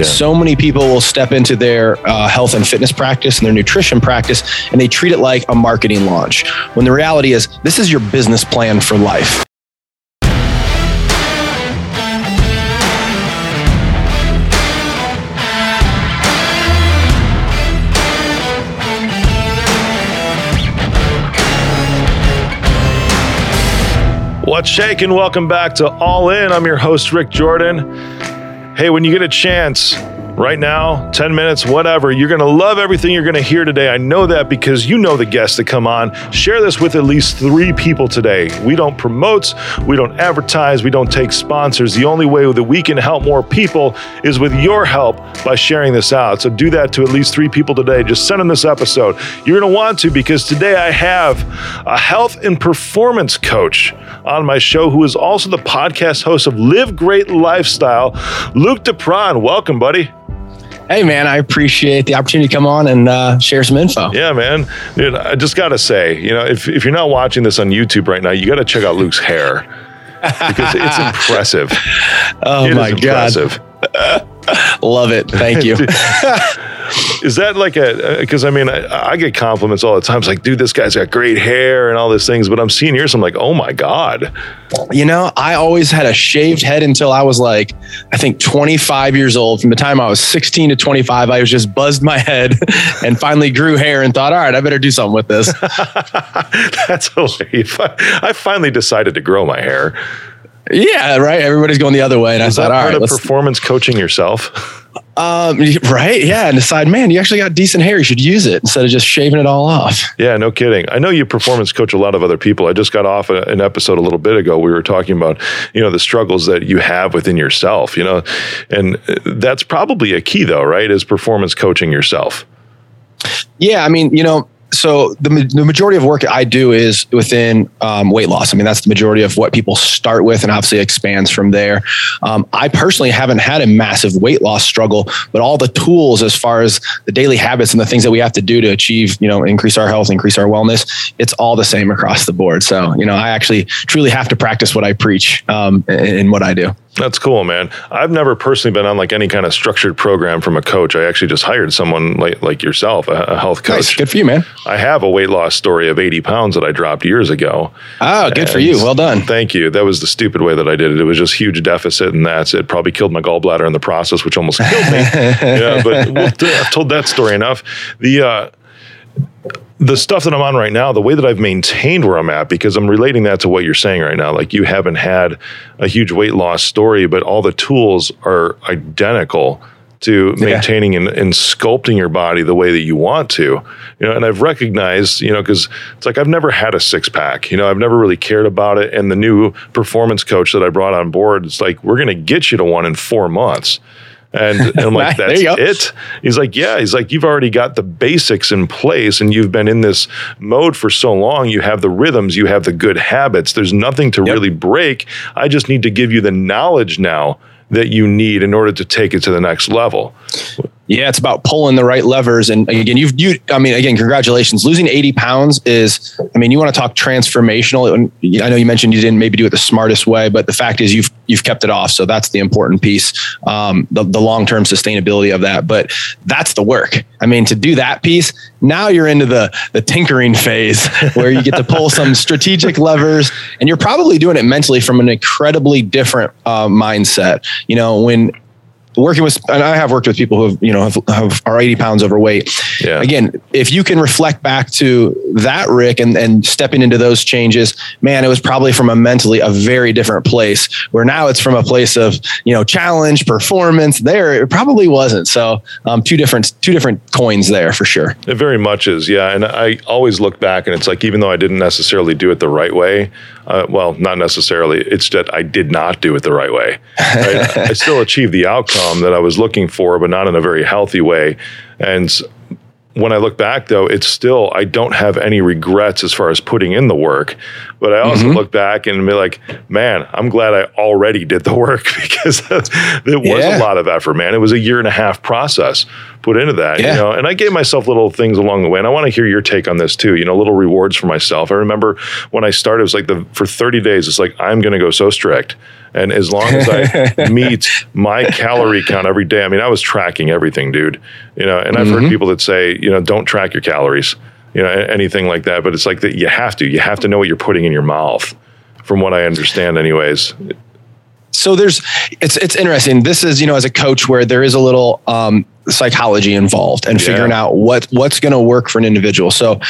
Yeah. So many people will step into their uh, health and fitness practice and their nutrition practice, and they treat it like a marketing launch. When the reality is, this is your business plan for life. What's shaking? Welcome back to All In. I'm your host, Rick Jordan. Hey, when you get a chance, right now, 10 minutes, whatever. You're going to love everything you're going to hear today. I know that because you know the guests that come on. Share this with at least three people today. We don't promote, we don't advertise, we don't take sponsors. The only way that we can help more people is with your help by sharing this out. So do that to at least three people today. Just send them this episode. You're going to want to because today I have a health and performance coach on my show who is also the podcast host of Live Great Lifestyle, Luke Dupron. Welcome, buddy. Hey, man, I appreciate the opportunity to come on and uh, share some info. Yeah, man. Dude, I just got to say, you know, if, if you're not watching this on YouTube right now, you got to check out Luke's hair because it's impressive. Oh, it my God. Love it. Thank you. is that like a uh, because I mean I, I, get compliments all the time. It's like, dude, this guy's got great hair and all these things. But I'm seeing yours, I'm like, oh my god. You know, I always had a shaved head until I was like, I think 25 years old. From the time I was 16 to 25, I was just buzzed my head and finally grew hair and thought, all right, I better do something with this. That's hilarious. I finally decided to grow my hair. Yeah, right. Everybody's going the other way, and Was I thought, all right, of performance coaching yourself. Um, right. Yeah. And decide, man, you actually got decent hair. You should use it instead of just shaving it all off. Yeah, no kidding. I know you performance coach a lot of other people. I just got off an episode a little bit ago. We were talking about, you know, the struggles that you have within yourself, you know, and that's probably a key though, right? Is performance coaching yourself. Yeah. I mean, you know, so the, the majority of work I do is within um, weight loss. I mean, that's the majority of what people start with and obviously expands from there. Um, I personally haven't had a massive weight loss struggle, but all the tools as far as the daily habits and the things that we have to do to achieve, you know, increase our health, increase our wellness, it's all the same across the board. So, you know, I actually truly have to practice what I preach um, in, in what I do. That's cool, man. I've never personally been on like any kind of structured program from a coach. I actually just hired someone like like yourself, a, a health coach. Nice. Good for you, man. I have a weight loss story of 80 pounds that I dropped years ago. Oh, good for you. Well done. Thank you. That was the stupid way that I did it. It was just huge deficit, and that's it. Probably killed my gallbladder in the process, which almost killed me. yeah, but we'll, I've told that story enough. The uh, the stuff that I'm on right now, the way that I've maintained where I'm at, because I'm relating that to what you're saying right now. Like you haven't had a huge weight loss story, but all the tools are identical to maintaining yeah. and, and, sculpting your body the way that you want to. You know, and I've recognized, you know, because it's like I've never had a six pack. You know, I've never really cared about it. And the new performance coach that I brought on board, it's like we're going to get you to one in four months. And, and I'm like, that's it. He's like, yeah. He's like, you've already got the basics in place and you've been in this mode for so long. You have the rhythms, you have the good habits. There's nothing to yep. really break. I just need to give you the knowledge now that you need in order to take it to the next level. Yeah, it's about pulling the right levers. And again, you've, you, I mean, again, congratulations. Losing 80 pounds is, I mean, you want to talk transformational. I know you mentioned you didn't maybe do it the smartest way, but the fact is you've, you've kept it off. So that's the important piece, um, the, the long term sustainability of that. But that's the work. I mean, to do that piece, now you're into the, the tinkering phase where you get to pull some strategic levers and you're probably doing it mentally from an incredibly different uh, mindset. You know, when working with and i have worked with people who have you know have, have, are 80 pounds overweight. Yeah. again if you can reflect back to that rick and and stepping into those changes man it was probably from a mentally a very different place where now it's from a place of you know challenge performance there it probably wasn't. So um, two different two different coins there for sure. It very much is yeah. And i always look back and it's like even though i didn't necessarily do it the right way uh, well not necessarily it's that i did not do it the right way right? i still achieved the outcome that I was looking for, but not in a very healthy way. And when I look back, though, it's still, I don't have any regrets as far as putting in the work. But I also mm-hmm. look back and be like, man, I'm glad I already did the work because it was yeah. a lot of effort, man. It was a year and a half process put into that, yeah. you know. And I gave myself little things along the way. And I want to hear your take on this too, you know, little rewards for myself. I remember when I started, it was like the, for 30 days, it's like, I'm going to go so strict And as long as I meet my calorie count every day, I mean, I was tracking everything, dude. You know, and I've mm-hmm. heard people that say, you know, don't track your calories, you know, anything like that. But it's like that you have to. You have to know what you're putting in your mouth, from what I understand, anyways so there's it's it's interesting this is you know as a coach where there is a little um, psychology involved and yeah. figuring out what what's going to work for an individual so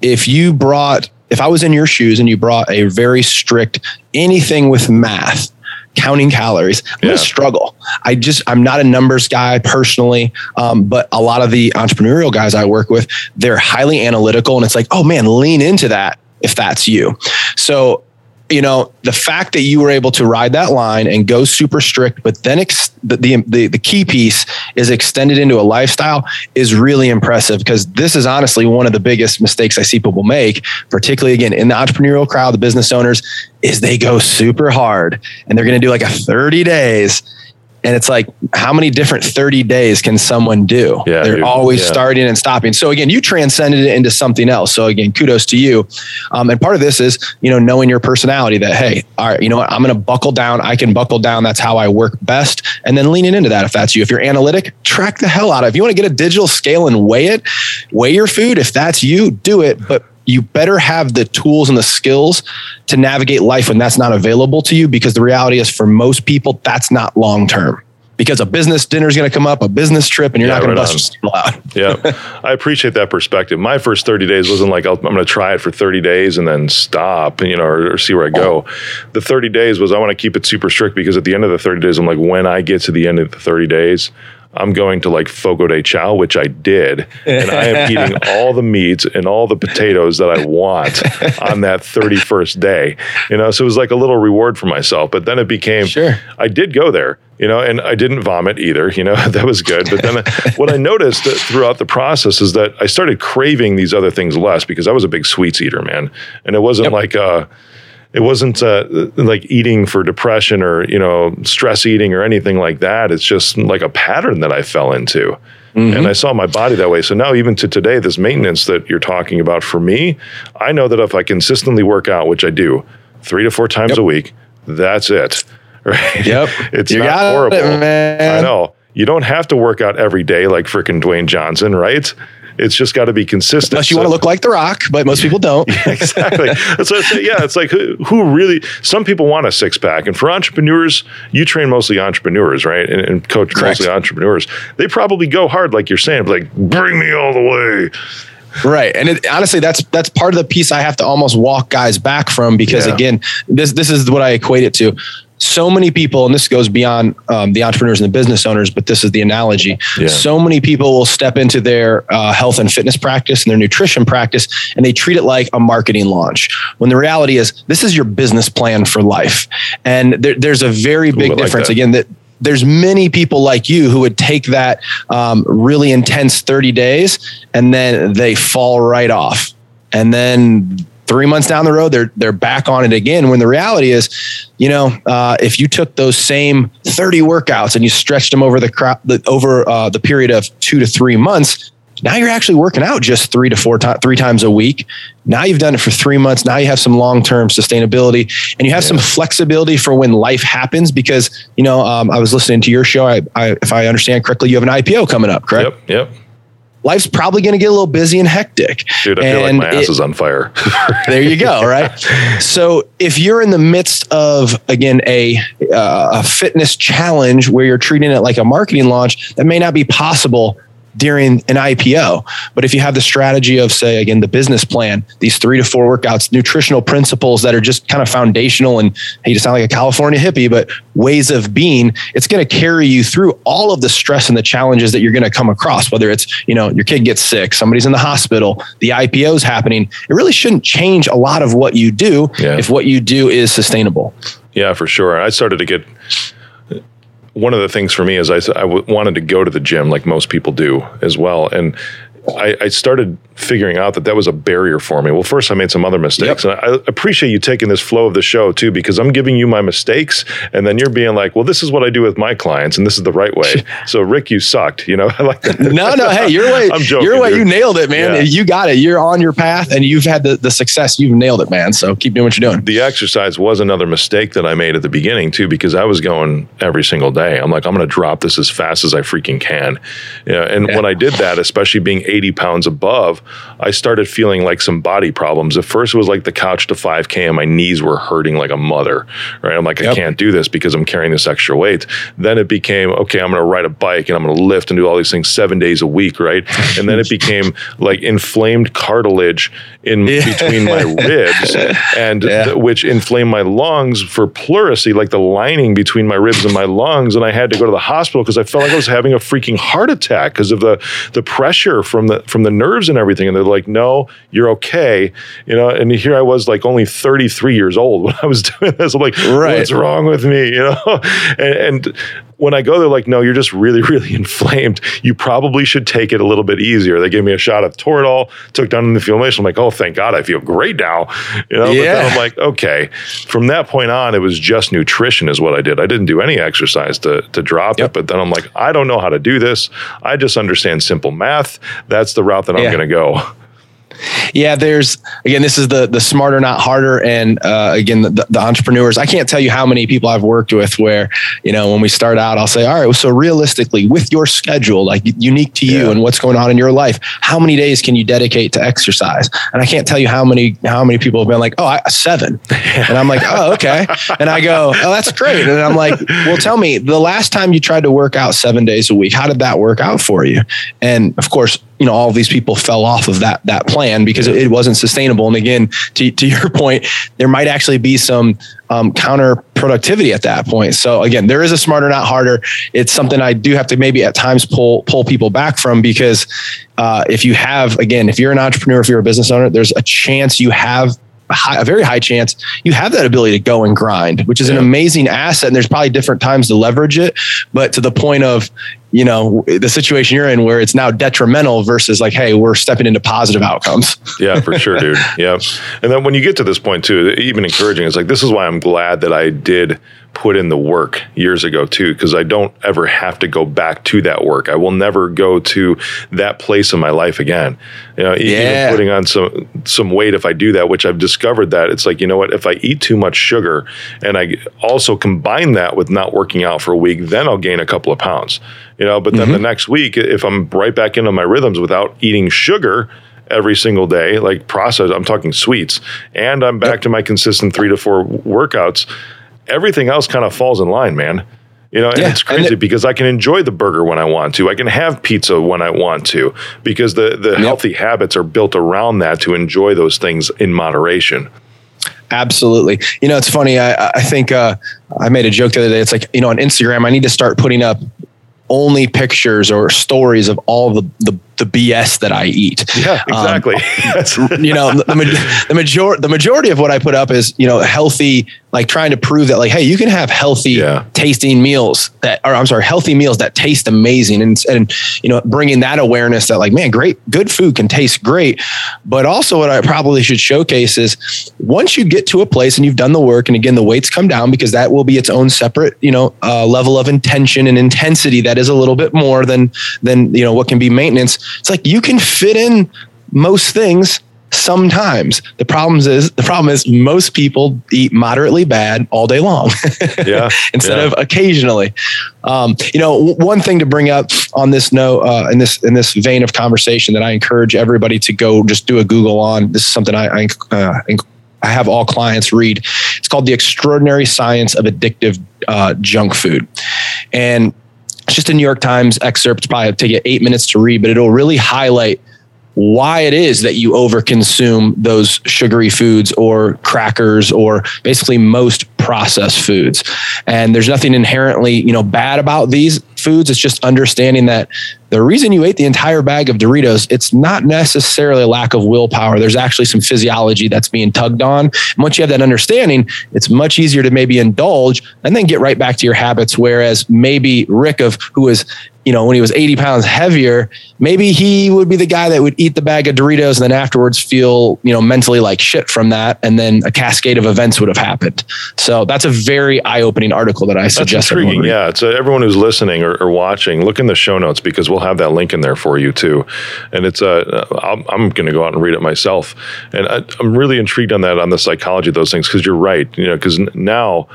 if you brought if i was in your shoes and you brought a very strict anything with math counting calories. I'm yeah. going to struggle. I just i'm not a numbers guy personally um, but a lot of the entrepreneurial guys i work with they're highly analytical and it's like oh man lean into that if that's you. So you know, the fact that you were able to ride that line and go super strict, but then ex- the, the, the key piece is extended into a lifestyle is really impressive. Because this is honestly one of the biggest mistakes I see people make, particularly again in the entrepreneurial crowd, the business owners, is they go super hard and they're going to do like a 30 days and it's like how many different 30 days can someone do? Yeah, they're always yeah. starting and stopping. So again you transcended it into something else. So again kudos to you. Um, and part of this is you know knowing your personality that hey all right you know what? I'm going to buckle down. I can buckle down. That's how i work best. And then leaning into that if that's you. If you're analytic track the hell out of it. If you want to get a digital scale and weigh it weigh your food. If that's you do it. But you better have the tools and the skills to navigate life when that's not available to you because the reality is for most people that's not long term because a business dinner is going to come up, a business trip, and you're yeah, not going right to bust your out. yeah, I appreciate that perspective. My first 30 days wasn't like i am going to try it for 30 days and then stop, you know, or, or see where I go. The 30 days was I want to keep it super strict because at the end of the 30 days, I'm like, when I get to the end of the 30 days, I'm going to like Fogo de Chao, which I did, and I am eating all the meats and all the potatoes that I want on that 31st day. You know, so it was like a little reward for myself. But then it became, sure. I did go there, you know, and I didn't vomit either. You know, that was good. But then what I noticed throughout the process is that I started craving these other things less because I was a big sweets eater, man, and it wasn't yep. like. Uh, it wasn't uh, like eating for depression or you know stress eating or anything like that. It's just like a pattern that i fell into. Mm-hmm. and i saw my body that way. So now even to today this maintenance that you're talking about for me i know that if i consistently work out which i do three to four times yep. a week that's it. Right? Yep. It's you not horrible. it, i know. You don't have to work out every day like freaking dwayne johnson right it's just got to be consistent. Unless you so, want to look like The Rock, but most people don't. Yeah, exactly. so Yeah, it's like who, who, really? Some people want a six pack, and for entrepreneurs, you train mostly entrepreneurs, right? And, and coach Correct. mostly entrepreneurs. They probably go hard, like you're saying, like bring me all the way. Right. And it, honestly, that's that's part of the piece I have to almost walk guys back from because yeah. again, this this is what I equate it to so many people, and this goes beyond um, the entrepreneurs and the business owners, but this is the analogy. Yeah. So many people will step into their uh, health and fitness practice and their nutrition practice, and they treat it like a marketing launch. When the reality is, this is your business plan for life. And there, there's a very big Ooh, difference. Like Again, that there's many people like you who would take that um, really intense 30 days and then they fall right off and then three months down the road, they're they're back on it again. When the reality is, you know, uh, if you took those same 30 workouts and you stretched them over the, crop, over uh, the period of two to three months, now you're actually working out just three to four times, three times a week. Now you've done it for three months. Now you have some long term sustainability and you have yeah. some flexibility for when life happens. Because you know, um, I was listening to your show. I, I, if I understand correctly, you have an IPO coming up, correct? Yep. Yep life's probably going to get a little busy and hectic. Dude, I feel like my ass it, is on fire. there you go. Right. So if you're in the midst of again a uh, a fitness challenge where you're treating it like a marketing launch, that may not be possible during an IPO. But if you have the strategy of, say, again, the business plan, these three to four workouts, nutritional principles that are just kind of foundational and hey, you sound like a California hippie, but ways of being, it's going to carry you through all of the stress and the challenges that you're going to come across, whether it's, you know, your kid gets sick, somebody's in the hospital, the IPO is hhappening. It really shouldn't change a lot of what you do yeah. if what you do is sustainable. Yeah, for sure. I started to get one of the things for me is I, I w- wanted to go to the gym like most people do as well. And I, I, started figuring out that that was a barrier for me. Well, first I made some other mistakes, yep. and I appreciate you taking this flow of the show too, because I'm giving you my mistakes, and then you're being like, "Well, this is what I do with my clients, and this is the right way." so, Rick, you sucked. You know, I like that. no, no, hey, your way, I'm joking, your way, dude. you nailed it, man. Yeah. You got it. You're on your path, and you've had the, the success. You've nailed it, man. So keep doing what you're doing. The exercise was another mistake that I made at the beginning too, because I was going every single day. I'm like, I'm going to drop this as fast as I freaking can. Yeah, and yeah. when I did that, especially being 80 pounds above, I started feeling like some body problems. At first, it was like the couch to 5K, and my knees were hurting like a mother. Right? I'm like, yep. I can't do this because I'm carrying this extra weight. Then it became okay. I'm going to ride a bike and I'm going to lift and do all these things seven days a week. Right? And then it became like inflamed cartilage in yeah. between my ribs, and yeah. th- which inflamed my lungs for pleurisy, like the lining between my ribs and my lungs. And I had to go to the hospital because I felt like I was having a freaking heart attack because of the the pressure from the from the nerves and everything. And they're like, "No, you're okay," you know. And here I was, like only 33 years old when I was doing this. I'm like, right. "What's wrong with me?" You know, and, and when I go, they're like, no, you're just really, really inflamed. You probably should take it a little bit easier. They gave me a shot of Toradol, took down the inflammation. I'm like, oh, thank God, I feel great now. You know, yeah. but then I'm like, okay. From that point on, it was just nutrition is what I did. I didn't do any exercise to to drop yep. it. But then I'm like, I don't know how to do this. I just understand simple math. That's the route that yeah. I'm going to go. Yeah, there's again, this is the the smarter, not harder, and uh, again, the, the, entrepreneurs. I can't tell you how many people I've worked with where you know when we start out, I'll say, all right, so realistically, with your schedule, like unique to you yeah. and what's going on in your life, how many days can you dedicate to exercise? And I can't tell you how many how many people have been like, oh, I, seven, and I'm like, oh, okay, and I go, oh, that's great, and I'm like, well, tell me the last time you tried to work out seven days a week, how did that work out for you? And of course, you know, all these people fell off of that that plan because it, it wasn't sustainable. And again, to, to your point, there might actually be some um, counter productivity at that point. So again, there is a smarter, not harder. It's something I do have to maybe at times pull pull people back from because uh, if you have again, if you're an entrepreneur, if you're a business owner, there's a chance you have a, high, a, very high chance you have that ability to go and grind, which is yeah. an amazing asset. And there's probably different times to leverage it, but to the point of you know the situation you're in where it's now detrimental versus like hey we're stepping into positive outcomes. Yeah for sure dude. Yeah. And then when you get to this point too even encouraging it's like this is why i'm glad that i did put in the work years ago too because i don't ever have to go back to that work. I will never go to that place in my life again. You know yeah. even putting on some some weight if i do that which i've discovered that it's like you know what? If i eat too much sugar and i also combine that with not working out for a week then i'll gain a couple of pounds you know but then mm-hmm. the next week if i'm right back into my rhythms without eating sugar every single day like processed i'm talking sweets and i'm back yep. to my consistent three to four workouts everything else kind of falls in line man you know, and yeah, it's crazy and it, because I can enjoy the burger when I want to. I can have pizza when I want to because the the yep. healthy habits are built around that to enjoy those things in moderation. Absolutely. You know, it's funny. I, I think uh, I made a joke the other day. It's like, you know, on Instagram, I need to start putting up only pictures or stories of all the, the the BS that I eat. Yeah, exactly. Um, you know, the, the, major, the majority of what I put up is, you know, healthy, like trying to prove that like, Hey, you can have healthy yeah. tasting meals that, or I'm sorry, healthy meals that taste amazing. And, and, you know, bringing that awareness that like, man, great, good food can taste great. But also what I probably should showcase is once you get to a place and you've done the work and again, the weights come down because that will be its own separate, you know, uh, level of intention and intensity that is a little bit more than, than, you know, what can be maintenance it's like you can fit in most things sometimes. The problems is the problem is most people eat moderately bad all day long. Yeah instead yeah. of occasionally. Um, you know one thing to bring up on this note uh, in this in this vein of conversation that i encourage everybody to go just do a google on this is something i i, uh, I have all clients read. It's called the extraordinary science of addictive uh, junk food. And it's just a New York Times excerpt. Probably take you eight minutes to read, but it'll really highlight why it is that you overconsume those sugary foods or crackers or basically most processed foods. And there's nothing inherently, you know, bad about these foods. It's just understanding that the reason you ate the entire bag of Doritos, it's not necessarily a lack of willpower. There's actually some physiology that's being tugged on. And once you have that understanding, it's much easier to maybe indulge and then get right back to your habits. Whereas maybe Rick of who is you know, when he was 80 pounds heavier, maybe he would be the guy that would eat the bag of Doritos and then afterwards feel, you know, mentally like shit from that. And then a cascade of events would have happened. So that's a very eye opening article that I suggest. Intriguing. Yeah. It's everyone who's listening or, or, watching, look in the show notes because we'll have that link in there for you too. And it's, uh, I'm, I'm going to go out and read it myself. And I, I'm really intrigued on that, on the psychology of those things. Cause you're right. You know, cause now,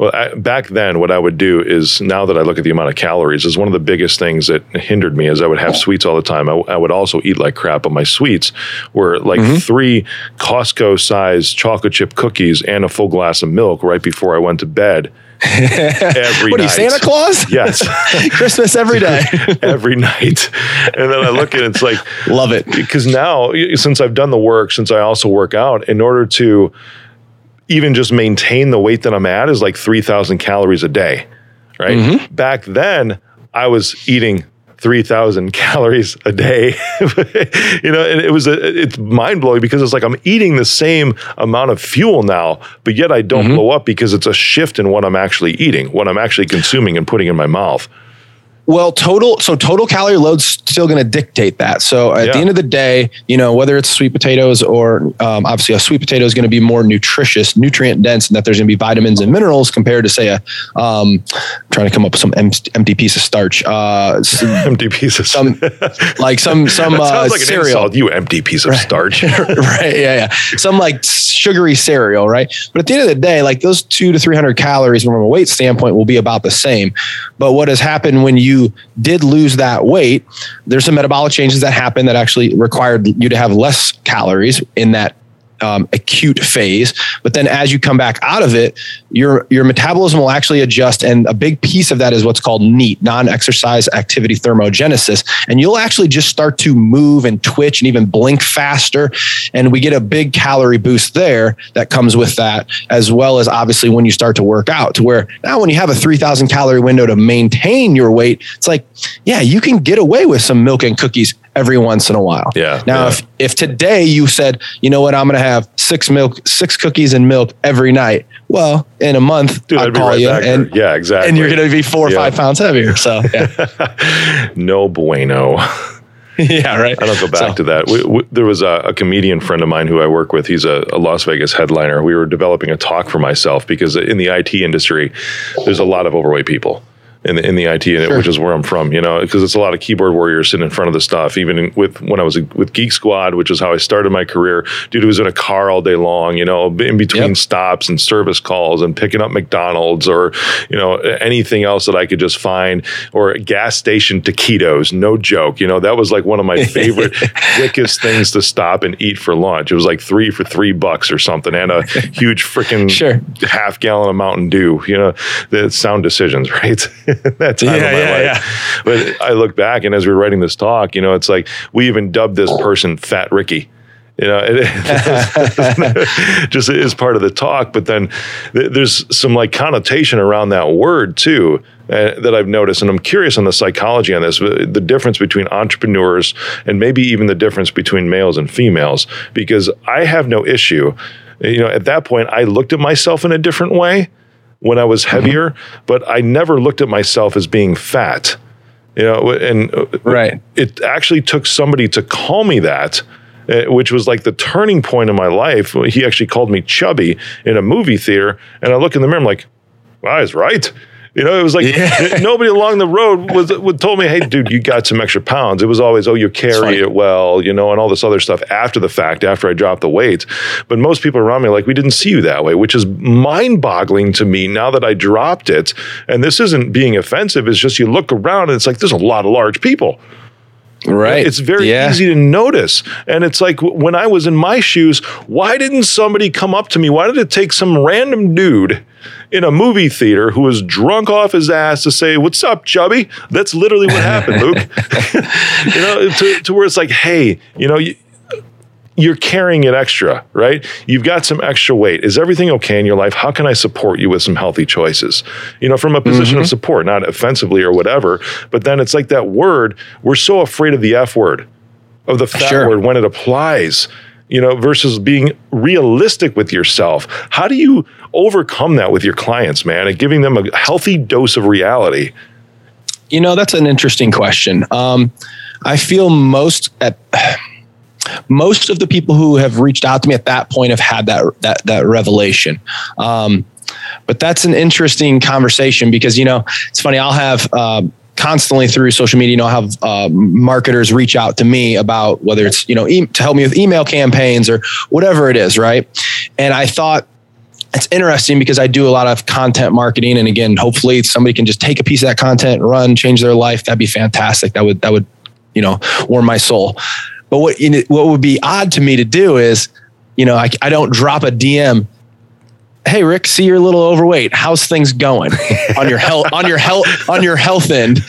well, I, back then, what I would do is now that I look at the amount of calories, is one of the biggest things that hindered me. Is I would have sweets all the time. I, I would also eat like crap, but my sweets were like mm-hmm. three Costco sized chocolate chip cookies and a full glass of milk right before I went to bed. every what are you, Santa Claus? Yes. Christmas every day. every night. And then I look at it, it's like, love it. Because now, since I've done the work, since I also work out, in order to even just maintain the weight that I'm at is like 3,000 calories a day, right? Mm-hmm. Back then, I was eating 3,000 calories a day. you know, and it was, a, it's mind blowing because it's like I'm eating the same amount of fuel now, but yet I don't mm-hmm. blow up because it's a shift in what I'm actually eating, what I'm actually consuming and putting in my mouth. Well, total so total calorie load's still going to dictate that. So at yeah. the end of the day, you know whether it's sweet potatoes or um, obviously a sweet potato is going to be more nutritious, nutrient dense, and that there's going to be vitamins and minerals compared to say a um, trying to come up with some empty, empty piece of starch. Uh, empty piece of some like some some uh, like cereal. you empty piece of right. starch. right. Yeah. Yeah. Some like sugary cereal. Right. But at the end of the day, like those two to three hundred calories from a weight standpoint will be about the same. But what has happened when you did lose that weight, there's some metabolic changes that happen that actually required you to have less calories in that um, acute phase. But then as you come back out of it, your your metabolism will actually adjust, and a big piece of that is what's called NEAT, non-exercise activity thermogenesis, and you'll actually just start to move and twitch and even blink faster, and we get a big calorie boost there that comes with that, as well as obviously when you start to work out. To where now when you have a three thousand calorie window to maintain your weight, it's like yeah, you can get away with some milk and cookies every once in a while. Yeah. Now, yeah. if if today you said, you know what, I'm going to have six milk, six cookies and milk every night. Well, in a month, Dude, I'll call right you, and yeah, exactly, and you're going to be four or yeah. five pounds heavier. So, yeah. no bueno. yeah, right. I don't go back so. to that. We, we, there was a, a, comedian friend of mine who I work with. He's a, a, Las Vegas headliner. We were developing a talk for myself because in the IT industry, there's a lot of overweight people in the, in the IT, sure. which is where I'm from, you know, because it's a lot of keyboard warriors sitting in front of the stuff. Even in, with when I was with Geek Squad, which is how I started my career, dude it was in a car all day long, you know, in between yep. stops and service calls and picking up McDonald's or you know anything else that I could just find or gas station taquitos. No joke, you know, that was like one of my favorite quickest things to stop and eat for lunch. It was like three for three bucks or something, and a huge freaking sure. half gallon of Mountain Dew. You know, the sound decisions, right? that time yeah, of my yeah, life. Yeah. But I look back, and as we are writing this talk, you know, it's like we even dubbed this person Fat Ricky you know, it, just is part of the talk. But then th- there's some like connotation around that word too uh, that I've noticed, and I'm curious on the psychology on this, the difference between entrepreneurs and maybe even the difference between males and females, because I have no issue. You know, at that point, I looked at myself in a different way when I was mm-hmm. heavier, but I never looked at myself as being fat. You know, and uh, right. It actually took somebody to call me that. Uh, which was like the turning point in my life. He actually called me chubby in a movie theater, and I look in the mirror, I'm like, "Wow, he's right." You know, it was like yeah. nobody along the road was would told me, "Hey, dude, you got some extra pounds." It was always, "Oh, you carry it well," you know, and all this other stuff after the fact, after I dropped the weights. But most people around me like, "We didn't see you that way," which is mind-boggling to me now that I dropped it. And this isn't being offensive; it's just you look around and it's like there's a lot of large people. Right. It's very yeah. easy to notice. And it's like when I was in my shoes, why didn't somebody come up to me? Why did it take some random dude in a movie theater who was drunk off his ass to say, What's up, chubby? That's literally what happened, Luke. you know, to, to, where it's like, Hey, you know, you, you're carrying it extra, right? You've got some extra weight. Is everything okay in your life? How can I support you with some healthy choices? You know, from a position mm-hmm. of support, not offensively or whatever. But then it's like that word, we're so afraid of the F word, of the fat sure. word when it applies, you know, versus being realistic with yourself. How do you overcome that with your clients, man, and giving them a healthy dose of reality? You know, that's an interesting question. Um, I feel most at most of the people who have reached out to me at that point have had that that that revelation. Um, but that's an interesting conversation because you know it's funny. I'll have. Um, constantly through social media, you know, have uh, marketers reach out to me about whether it's, you know, e- to help me with email campaigns or whatever it is. Right. And I thought it's interesting because I do a lot of content marketing. And again, hopefully somebody can just take a piece of that content, run, change their life. That'd be fantastic. That would, that would, you know, warm my soul. But what, what would be odd to me to do is, you know, I, I don't drop a DM hey rick see you're a little overweight. How's things going? On your health on your health on your health end.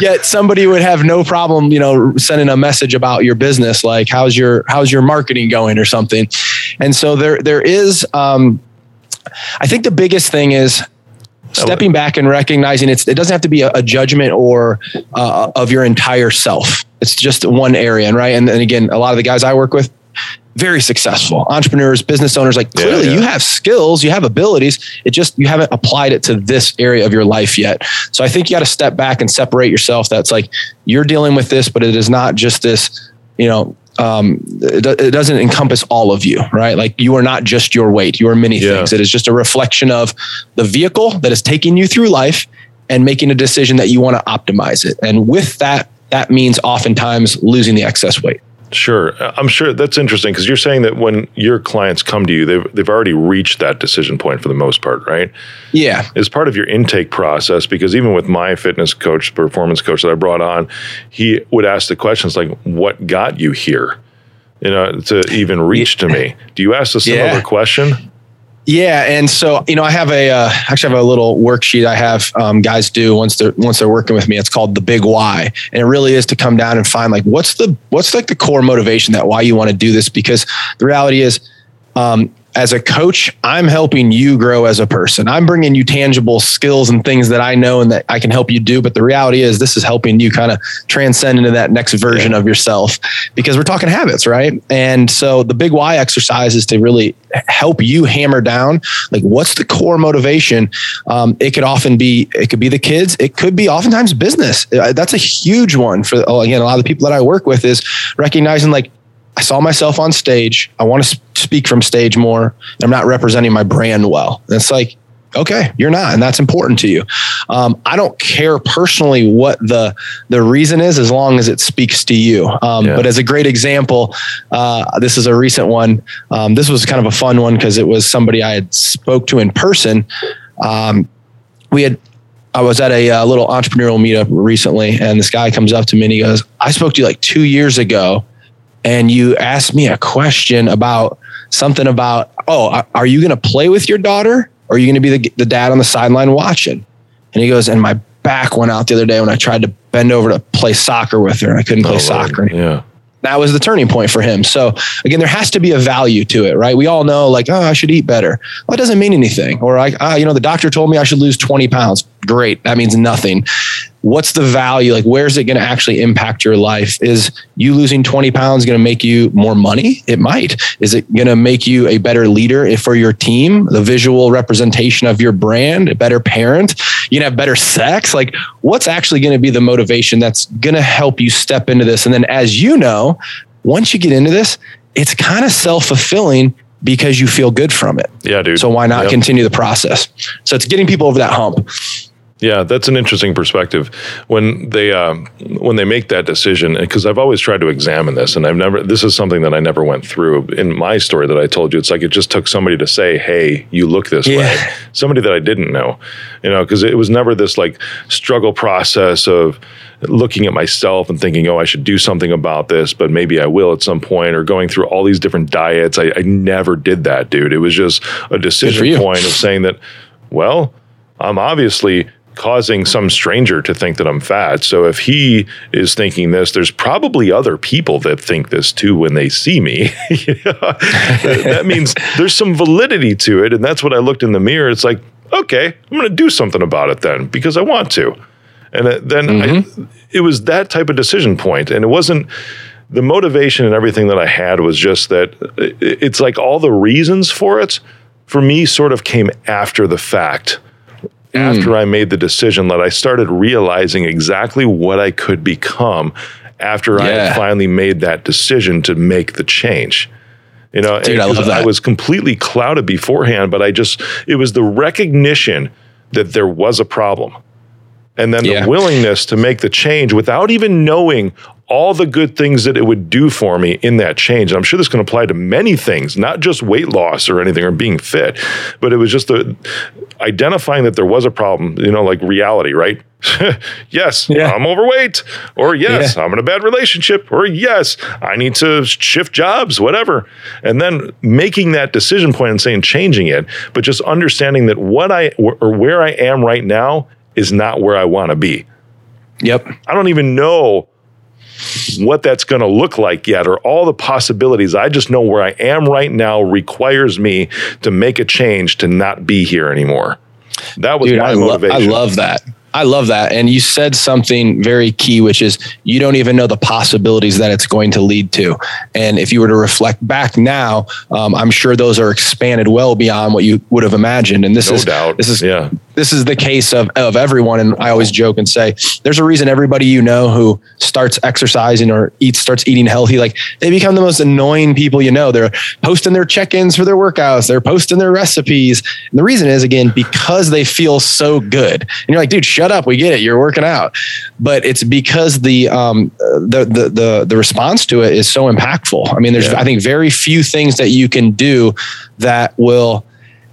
Yet somebody would have no problem you know sending a message about your business like how's your how's your marketing going or something. And so there there is um i think the biggest thing is stepping back and recognizing it's it doesn't have to be a, a judgment or uh, of your entire self. It's just one area and right and, and again a lot of the guys i work with very successful entrepreneurs, business owners. Like clearly, yeah, yeah. you have skills, you have abilities. It just you haven't applied it to this area of your life yet. So I think you got to step back and separate yourself. That's like you're dealing with this, but it is not just this. You know, um, it, it, doesn't encompass all of you, right? Like you are not just your weight. You are many yeah. things. It is just a reflection of the vehicle that is taking you through life and making a decision that you want to optimize it. And with that, that means oftentimes losing the excess weight. Sure. I'm sure that's interesting because you're saying that when your clients come to you, they've, they've already reached that decision point for the most part, right? Yeah. As part of your intake process, because even with my fitness coach, performance coach that I brought on, he would ask the questions like, what got you here? You know, to even reach to me. Do you ask a similar yeah. question? Yeah, and so you know, I have a uh, actually have a little worksheet I have um, guys do once they're once they're working with me. It's called the Big Why, and it really is to come down and find like what's the what's like the core motivation that why you want to do this. Because the reality is, um, as a coach, I'm helping you grow as a person. I'm bringing you tangible skills and things that I know and that I can help you do. But the reality is, this is helping you kind of transcend into that next version of yourself because we're talking habits, right? And so the big why exercise is to really help you hammer down like what's the core motivation. Um, it could often be it could be the kids. It could be oftentimes business. Uh, that's a huge one for again a lot of the people that I work with is recognizing like I saw myself on stage. I want to speak from stage more. I'm not representing my brand well. And it's like, okay, you're not, and that's important to you. Um, I don't care personally what the the reason is, as long as it speaks to you. Um, yeah. But as a great example, uh, this is a recent one. Um, this was kind of a fun one because it was somebody I had spoke to in person. Um, we had I was at a, a, uh, little entrepreneurial meetup recently, and this guy comes up to me and he goes, "I spoke to you like two years ago." And you asked me a question about something about, oh, are you going to play with your daughter or are you going to be the, the dad on the sideline watching? And he goes, and my back went out the other day when I tried to bend over to play soccer with her and I couldn't play oh, soccer anymore. Yeah that was the turning point for him. So again, there has to be a value to it, right? We all know like, oh, I should eat better. Well, it doesn't mean anything. Or like, ah, you know, the doctor told me I should lose 20 pounds. Great. That means nothing. What's the value? Like, where's it going to actually impact your life? Is you losing 20 pounds going to make you more money? It might. Is it going to make you a better leader for your team? The visual representation of your brand, a better parent? You can have better sex? Like, what's actually going to be the motivation that's going to help you step into this? And then, as you know, once you get into this, it's kind of self fulfilling because you feel good from it. Yeah, dude. So why not yep. continue the process? So it's getting people over that hump. Yeah, that's an interesting perspective. When they um, when they make that decision, because I've always tried to examine this, and I've never. This is something that I never went through in my story that I told you. It's like it just took somebody to say, "Hey, you look this yeah. way." Somebody that I didn't know, you know, because it was never this like struggle process of looking at myself and thinking, "Oh, I should do something about this," but maybe I will at some point, or going through all these different diets. I, I never did that, dude. It was just a decision point of saying that, well, I'm obviously causing some stranger to think that I'm fat. So if he is thinking this, there's probably other people that think this too when they see me. that means there's some validity to it. And that's what I looked in the mirror. It's like, okay, I'm going to do something about it then because I want to. And then mm-hmm. I, it was that type of decision point, and it wasn't the motivation and everything that I had was just that it's like all the reasons for it for me sort of came after the fact after hmm. I made the decision that I started realizing exactly what I could become after I had finally made that decision to make the change. You know, Dude, I. I was completely clouded beforehand, but I just, it was the recognition that there was a problem. And then Yeah. the willingness to make the change without even knowing all the good things that it would do for me in that change. And I'm sure this can apply to many things, not just weight loss or anything or being fit, but it was just the identifying that there was a problem, you know, like reality, right? yes, Yeah. I'm overweight, or yes, Yeah. I'm in a bad relationship, or yes, I need to shift jobs, whatever. And then making that decision point and saying changing it, but just understanding that what I or where I am right now is not where I want to be. Yep. I don't even know what that's going to look like yet or all the possibilities. I just know where I am right now requires me to make a change to not be here anymore. That was Dude, my I, lo- motivation. I love that. I love that. And you said something very key, which is you don't even know the possibilities that it's going to lead to. And if you were to reflect back now, um, I'm sure those are expanded well beyond what you would have imagined. And this no is doubt. this is yeah. this is the case of, of everyone. And I always joke and say, there's a reason everybody you know who starts exercising or eats, starts eating healthy, like they become the most annoying people you know. They're posting their check-ins for their workouts. They're posting their recipes. And the reason is again, because they feel so good. And you're like, dude, shut up. We get it. You're working out. But it's because the, um, the, the, the, the response to it is so impactful. I mean, there's, Yeah. I think very few things that you can do that will,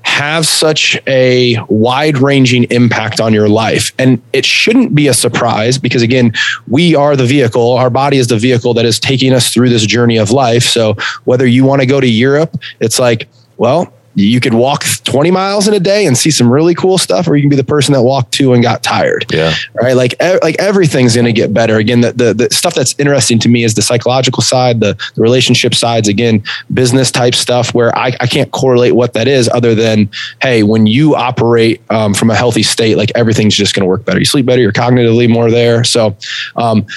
have such a wide ranging impact on your life. And it shouldn't be a surprise because, again, we are the vehicle. Our body is the vehicle that is taking us through this journey of life. So, whether you want to go to Europe, it's like, well, you could walk 20 miles in a day and see some really cool stuff, or you can be the person that walked two and got tired Yeah. right? Like e- like everything's going to get better. Again, the, the the stuff that's interesting to me is the psychological side, the, the relationship sides. Again, business type stuff where I, I can't correlate what that is other than hey, when you operate um, from a healthy state, like everything's just going to work better. You sleep better. You're cognitively more there. So, um,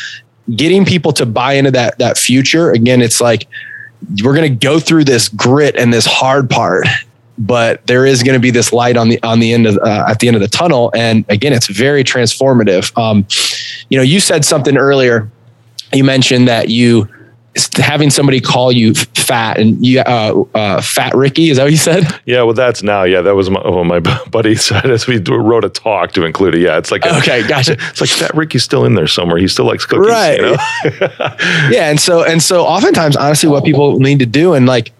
getting people to buy into that that future again, it's like we're going to go through this grit and this hard part but there is going to be this light on the on the end of uh, at the end of the tunnel and again it's very transformative um, you know you said something earlier you mentioned that you having somebody call you fat and you uh, uh, fat ricky is that what you said Yeah, well, that's now. Yeah, that was my, what my buddy said as we wrote a talk to include it. Yeah, it's like a, okay gotcha it's like Fat Ricky's still in there somewhere. He still likes cookies, Right. You know? yeah and so and so oftentimes honestly what people need to do and like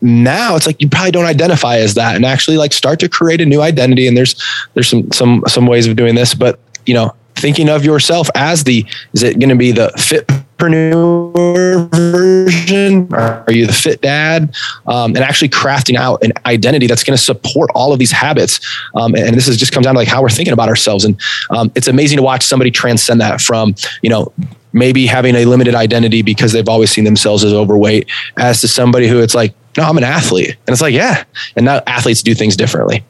now it's like you probably don't identify as that and actually like start to create a new identity. And there's there's some some some ways of doing this but you know thinking of yourself as the is it going to be the fitpreneur version? Are you the fit dad? Um, and actually crafting out an identity that's going to support all of these habits. Um, and this is just comes down to like how we're thinking about ourselves. And um, it's amazing to watch somebody transcend that from you know maybe having a limited identity because they've always seen themselves as overweight as to somebody who it's like no i'm an athlete. And it's like yeah. And now athletes do things differently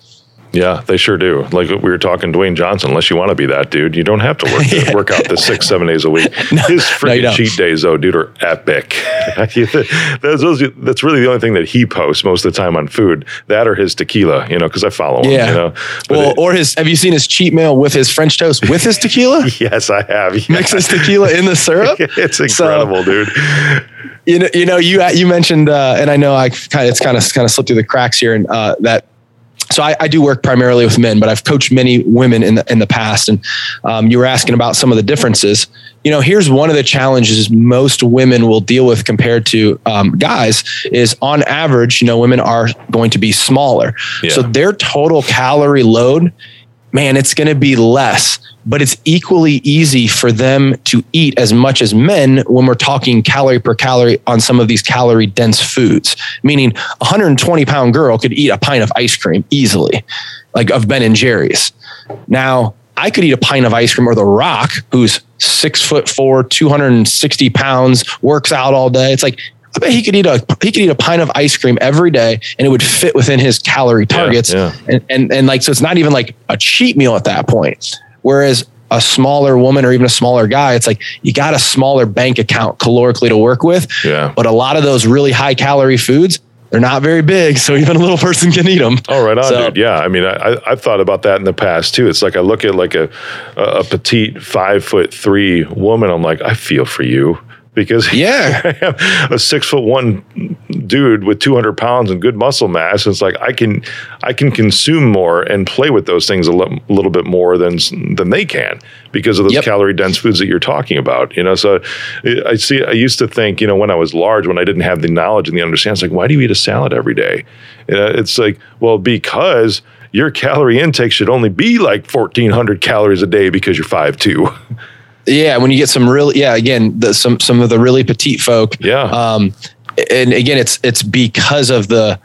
Yeah, they sure do. Like we were talking, Dwayne Johnson. Unless you want to be that dude, you don't have to work Yeah. work out the six seven days a week. His no, you freaking don't. cheat days, though, dude, are epic. that's, that's really the only thing that he posts most of the time on food. That or his tequila, you know, because I follow him. Yeah. You know, But well it- or his have you seen his cheat meal with his french toast with his tequila yes, I have. Yeah. mix his tequila in the syrup it's incredible, dude. you know, you know, you you mentioned, uh, and I know I kind of it's kind of kind of slipped through the cracks here, and uh, that. So I, I do work primarily with men, but I've coached many women in the in the past, and um, you were asking about some of the differences. You know, here's one of the challenges most women will deal with compared to um, guys is on average, you know, women are going to be smaller, Yeah. so their total calorie load man, it's going to be less, but it's equally easy for them to eat as much as men when we're talking calorie per calorie on some of these calorie dense foods. Meaning, a 120 pound girl could eat a pint of ice cream easily, like of Ben and Jerry's. Now, I could eat a pint of ice cream or The Rock, who's six foot four, 260 pounds, works out all day. It's like, I bet he could eat a he could eat a pint of ice cream every day and it would fit within his calorie targets. yeah. And, and and like so it's not even like a cheat meal at that point. Whereas a smaller woman or even a smaller guy, it's like you got a smaller bank account calorically to work with. Yeah. But a lot of those really high calorie foods, they're not very big, so even a little person can eat them. Oh, right on, so, dude. Yeah, I mean, I, I've thought about that in the past too. It's like I look at like a a petite five foot three woman. I'm like, I feel for you because yeah, I am a six foot one dude with 200 pounds and good muscle mass. It's like I can I can consume more and play with those things a little bit more than than they can because of those yep. calorie dense foods that you're talking about. You know, so I see. I used to think, you know, when I was large, when I didn't have the knowledge and the understanding, it's like, why do you eat a salad every day? You know, it's like, well, because your calorie intake should only be like 1400 calories a day because you're five two. Yeah, when you get some really yeah, again, the, some some of the really petite folk. Yeah. Um, and again, it's it's because of the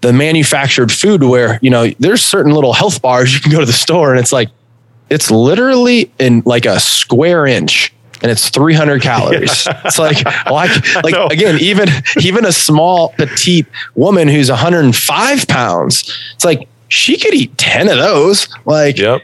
the manufactured food where you know there's certain little health bars you can go to the store and it's like it's literally in like a square inch and it's 300 calories. Yeah. It's like, like, like no. again, even, even a small petite woman who's 105 pounds, it's like she could eat 10 of those. Like, yep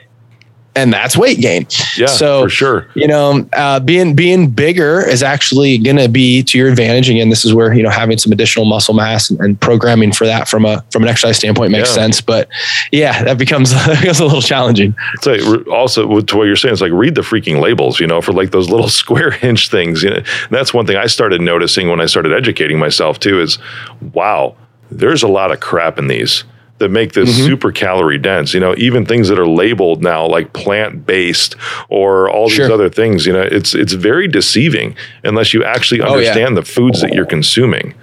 and that's weight gain. Yeah, so for sure. You know, uh, being being bigger is actually going to be to your advantage. Again, this is where you know having some additional muscle mass and, and programming for that from a from an exercise standpoint makes yeah. sense. But yeah, that becomes becomes a little challenging. So also to what you're saying, it's like read the freaking labels. You know, for like those little square inch things. You know, that's one thing I started noticing when I started educating myself too. Is wow, there's a lot of crap in these that make this mm-hmm. super calorie dense. You know, even things that are labeled now like plant based or all these sure. other things. You know, it's it's very deceiving unless you actually understand oh, yeah. the foods that you're consuming.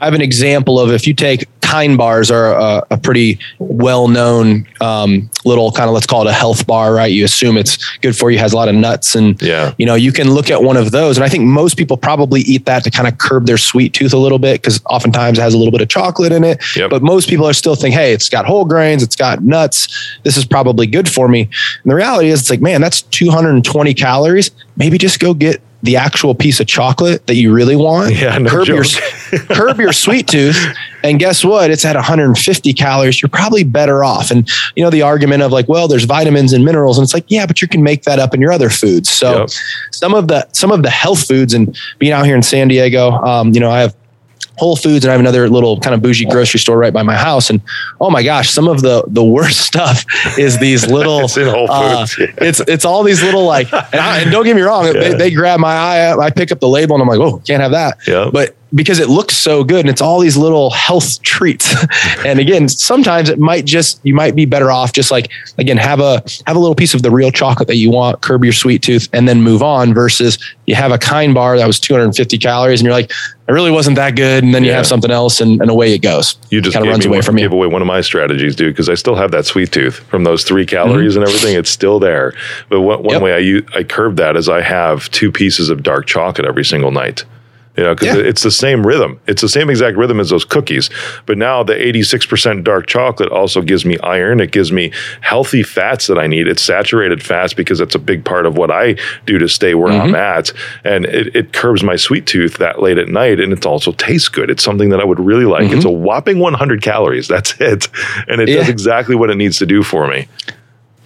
I have an example of if you take Kind bars are a, a pretty well known um, little kind of let's call it a health bar, right? You assume it's good for you, has a lot of nuts, and yeah, you know you can look at one of those, and I think most people probably eat that to kind of curb their sweet tooth a little bit because oftentimes it has a little bit of chocolate in it. Yep. But most people are still thinking, hey, it's got whole grains, it's got nuts, this is probably good for me. And the reality is, it's like, man, that's 220 calories. Maybe just go get the actual piece of chocolate that you really want. Yeah, no curb joke. your curb your sweet tooth, and guess what? It's at 150 calories. You're probably better off. And you know the argument of like, well, there's vitamins and minerals, and it's like, yeah, but you can make that up in your other foods. So yep. some of the some of the health foods, and being out here in San Diego, um, you know, I have Whole Foods and I have another little kind of bougie grocery store right by my house. And oh my gosh, some of the the worst stuff is these little. it's in Whole uh, Foods. Uh, yeah. It's it's all these little like, and, I, and don't get me wrong, yeah. they, they, grab my eye. I pick up the label and I'm like, oh, can't have that. Yeah. But because it looks so good and it's all these little health treats. and again, sometimes it might just you might be better off just like again have a have a little piece of the real chocolate that you want, curb your sweet tooth, and then move on. Versus you have a kind bar that was 250 calories and you're like, it really wasn't that good, and then you have something else, and, and away it goes. You just kind of runs away one, from you. Give away one of my strategies, dude, because I still have that sweet tooth from those three calories mm-hmm. and everything. It's still there. But one, one yep. way I use, I curb that is I have two pieces of dark chocolate every single night you know, because yeah. it's the same rhythm. It's the same exact rhythm as those cookies. But now the 86% dark chocolate also gives me iron. It gives me healthy fats that I need. It's saturated fats because it's a big part of what I do to stay where mm-hmm. I'm at. And it, it, curbs my sweet tooth that late at night. And it also tastes good. It's something that I would really like. Mm-hmm. It's a whopping 100 calories. That's it. And it yeah. does exactly what it needs to do for me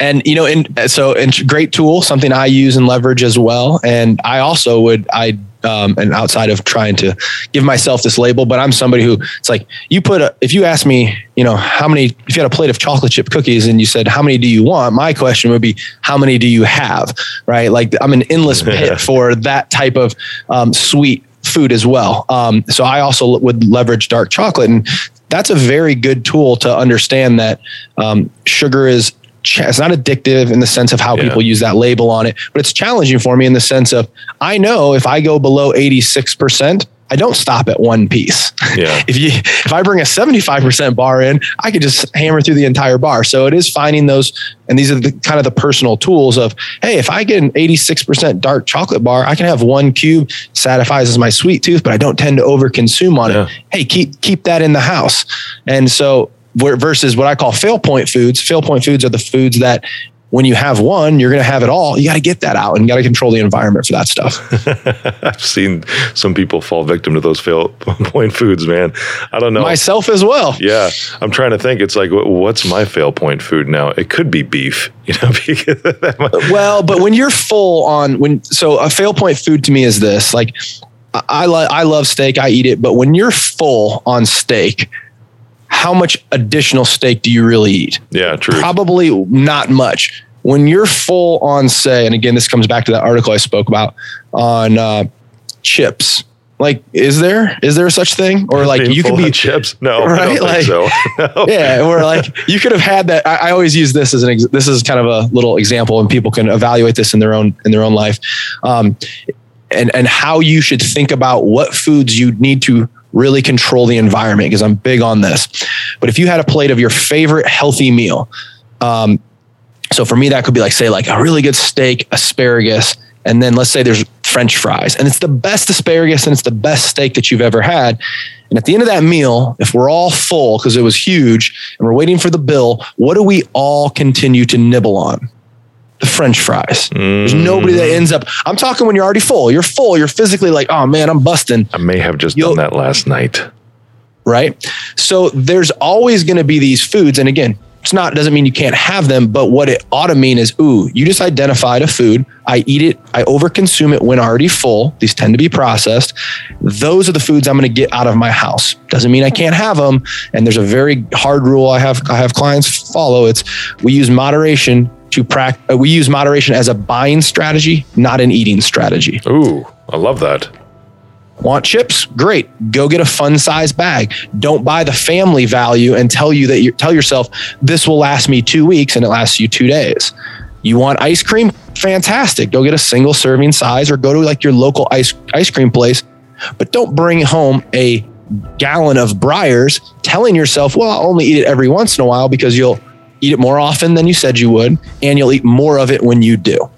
and you know and so and great tool something i use and leverage as well and i also would i um, and outside of trying to give myself this label, but I'm somebody who it's like you put a, if you ask me, you know, how many, if you had a plate of chocolate chip cookies and you said, how many do you want? My question would be, how many do you have? Right. Like I'm an endless pit for that type of um, sweet food as well. Um, so I also would leverage dark chocolate and that's a very good tool to understand that um, sugar is it's not addictive in the sense of how yeah. people use that label on it, but it's challenging for me in the sense of I know if I go below 86%, I don't stop at one piece. Yeah. if you if I bring a 75% bar in, I could just hammer through the entire bar. So it is finding those and these are the kind of the personal tools of, hey, if I get an 86% dark chocolate bar, I can have one cube satisfies as my sweet tooth, but I don't tend to overconsume on yeah. it. Hey, keep keep that in the house. And so versus what I call fail point foods. Fail point foods are the foods that when you have one, you're going to have it all. You got to get that out and you got to control the environment for that stuff. I've seen some people fall victim to those fail point foods, man. I don't know. Myself as well. Yeah. I'm trying to think. It's like, what's my fail point food now? It could be beef, you know? well, but when you're full on, when, so a fail point food to me is this like, I, I, lo- I love steak. I eat it. But when you're full on steak, how much additional steak do you really eat? Yeah, true. Probably not much. When you're full on, say, and again, this comes back to that article I spoke about on uh, chips. Like, is there is there such thing, or like Being you could be chips? No, right? Like- so. No. yeah, or like you could have had that. I, I always use this as an ex- this is kind of a little example, and people can evaluate this in their own in their own life, um, and and how you should think about what foods you need to really control the environment. Because I'm big on this. But if you had a plate of your favorite healthy meal, um, so for me that could be like say like a really good steak, asparagus, and then let's say there's French fries, and it's the best asparagus and it's the best steak that you've ever had. And at the end of that meal, if we're all full because it was huge and we're waiting for the bill, what do we all continue to nibble on? The French fries. There's nobody that ends up. I'm talking when you're already full. You're full. You're physically like, oh man, I'm busting I may have just You'll- done that last night. right? So there's always going to be these foods. And again, it's not doesn't mean you can't have them, but what it ought to mean is, ooh, you just identified a food. I eat it, I overconsume it when already full. These tend to be processed. Those are the foods I'm going to get out of my house. Doesn't mean I can't have them. And there's a very hard rule I have I have clients follow. It's we use moderation to prac. uh, We use moderation as a buying strategy, not an eating strategy. Ooh, I love that. Want chips? Great. Go get a fun size bag. Don't buy the family value and tell you that you tell yourself this will last me two weeks and it lasts you two days. You want ice cream? Fantastic. Go get a single serving size or go to like your local ice ice cream place. But don't bring home a gallon of Breyers telling yourself, well, I'll only eat it every once in a while because you'll eat it more often than you said you would, and you'll eat more of it when you do.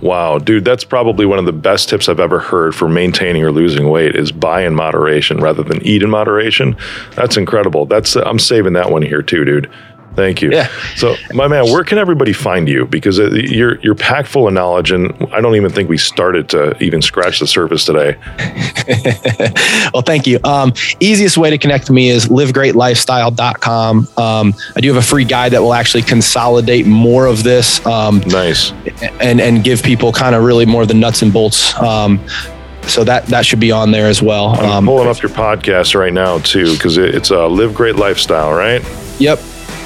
Wow, dude, that's probably one of the best tips I've ever heard for maintaining or losing weight is buy in moderation rather than eat in moderation. That's incredible. That's I'm saving that one here too, dude. Thank you. Yeah. So, my man, where can everybody find you? Because uh, you're you're packed full of knowledge, and I don't even think we started to even scratch the surface today. well, thank you. Um, easiest way to connect to me is livegreatlifestyle.com. Um, I do have a free guide that will actually consolidate more of this um, Nice. and and give people kind of really more of the nuts and bolts. Um, so that that should be on there as well. I'm Um, pulling up your podcast right now too, because it, it's a live great lifestyle, right? yep.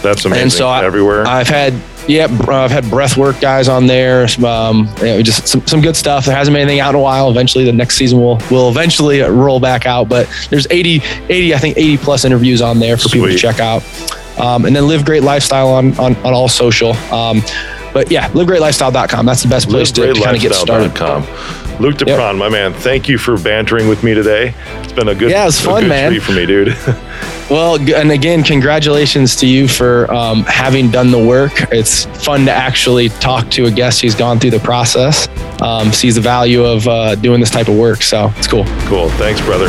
That's amazing. And so I, everywhere. I've had yeah, I've had breathwork guys on there. Um, you know, just some, some good stuff. There hasn't been anything out in a while. Eventually, the next season will will eventually roll back out. But there's 80, 80, I think 80 plus interviews on there for people to check out. Um, and then live great lifestyle on on, on all social. Um, but yeah, livegreatlifestyle.com. That's the best place to kind of get started. Luke DePron, my man, thank you for bantering with me today. It's been a good, Yeah, it was fun, man. for me, dude. Well, and again, congratulations to you for um, having done the work. It's fun to actually talk to a guest who's gone through the process, um, sees the value of uh, doing this type of work. So it's cool. cool. Thanks, brother.